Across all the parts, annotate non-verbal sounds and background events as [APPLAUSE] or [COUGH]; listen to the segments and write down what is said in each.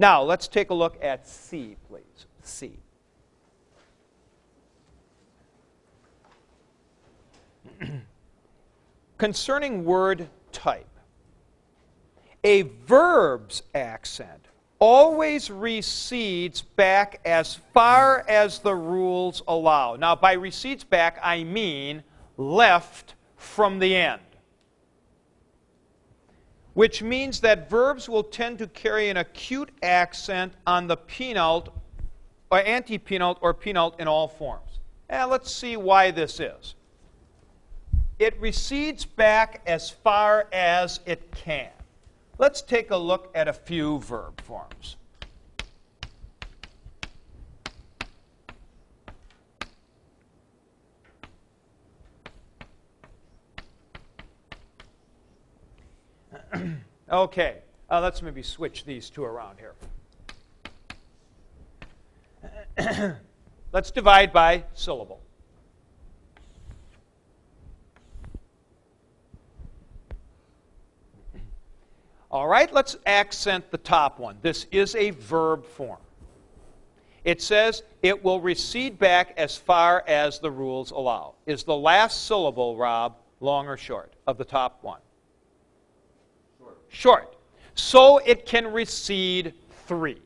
Now, let's take a look at C, please. C. [CLEARS THROAT] Concerning word type, a verb's accent always recedes back as far as the rules allow. Now, by recedes back, I mean left from the end. Which means that verbs will tend to carry an acute accent on the penult or antepenult or penult in all forms. And let's see why this is. It recedes back as far as it can. Let's take a look at a few verb forms. Okay, uh, let's maybe switch these two around here. [CLEARS THROAT] let's divide by syllable. All right, let's accent the top one. This is a verb form. It says it will recede back as far as the rules allow. Is the last syllable, Rob, long or short of the top one? Short. So it can recede three.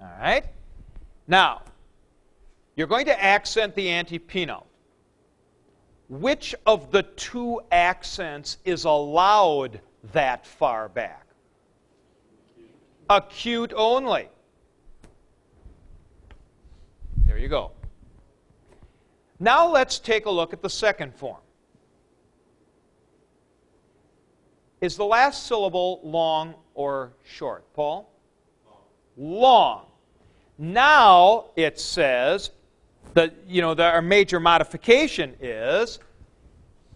All right? Now, you're going to accent the antepenult which of the two accents is allowed that far back? Acute only. There you go. Now let's take a look at the second form. Is the last syllable long or short, Paul? Long. long. Now it says that, you know, the, our major modification is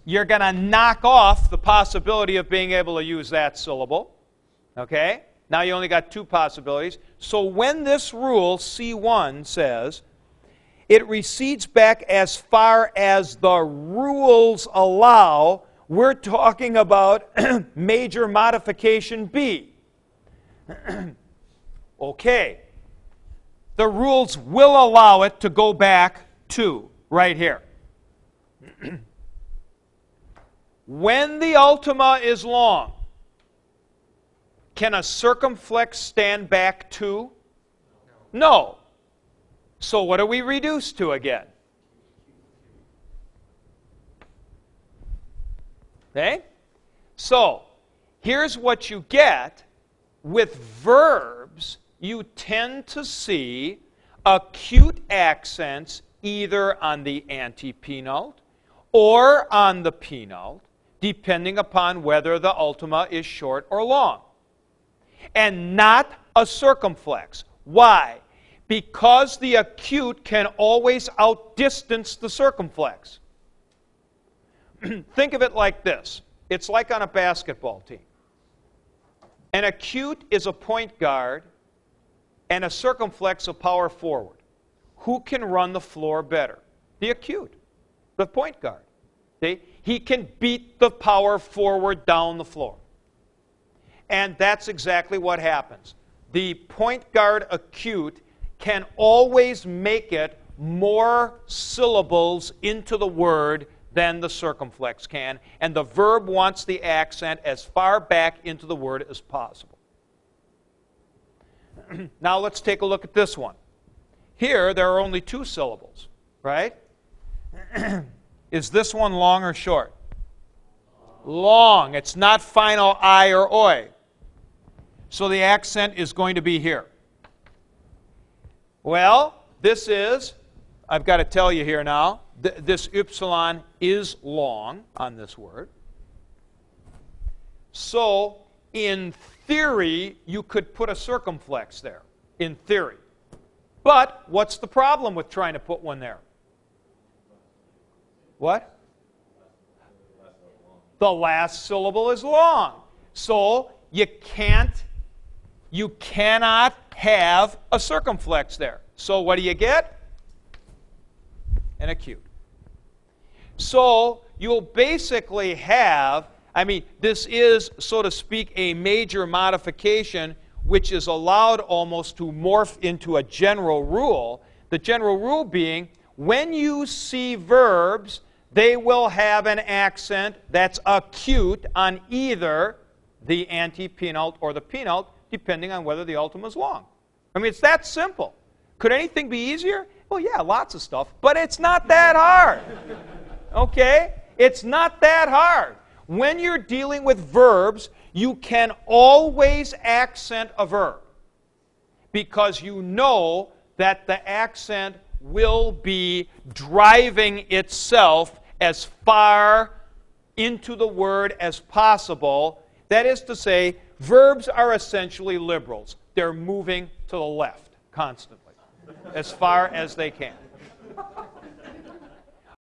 you're going to knock off the possibility of being able to use that syllable. Okay? Now you only got two possibilities. So when this rule, C1, says, it recedes back as far as the rules allow, we're talking about [CLEARS THROAT] major modification B. [CLEARS THROAT] okay the rules will allow it to go back to right here. [CLEARS THROAT] when the ultima is long, can a circumflex stand back to? No. So what are we reduced to again? Okay? So, here's what you get with verbs you tend to see acute accents either on the antepenult or on the penult, depending upon whether the ultima is short or long. And not a circumflex. Why? Because the acute can always outdistance the circumflex. [CLEARS THROAT] Think of it like this it's like on a basketball team. An acute is a point guard and a circumflex of power forward. Who can run the floor better? The acute, the point guard. See? He can beat the power forward down the floor. And that's exactly what happens. The point guard acute can always make it more syllables into the word than the circumflex can, and the verb wants the accent as far back into the word as possible. [CLEARS THROAT] now let's take a look at this one. Here, there are only two syllables, right? [CLEARS THROAT] Is this one long or short? Long. It's not final I or oi. So the accent is going to be here. Well, this is, I've got to tell you here now, th- this upsilon is long on this word. So, in theory, you could put a circumflex there. In theory. But what's the problem with trying to put one there? What? The last syllable is long. So you can't, you cannot have a circumflex there. So what do you get? An acute. So you'll basically have I mean, this is, so to speak, a major modification which is allowed almost to morph into a general rule. The general rule being when you see verbs, they will have an accent that's acute on either the antepenult or the penult, depending on whether the ultima is long. I mean, it's that simple. Could anything be easier? Well, yeah, lots of stuff, but it's not that hard. Okay? It's not that hard. When you're dealing with verbs, you can always accent a verb because you know that the accent will be driving itself as far into the word as possible. That is to say, verbs are essentially liberals. They're moving to the left constantly, as far as they can.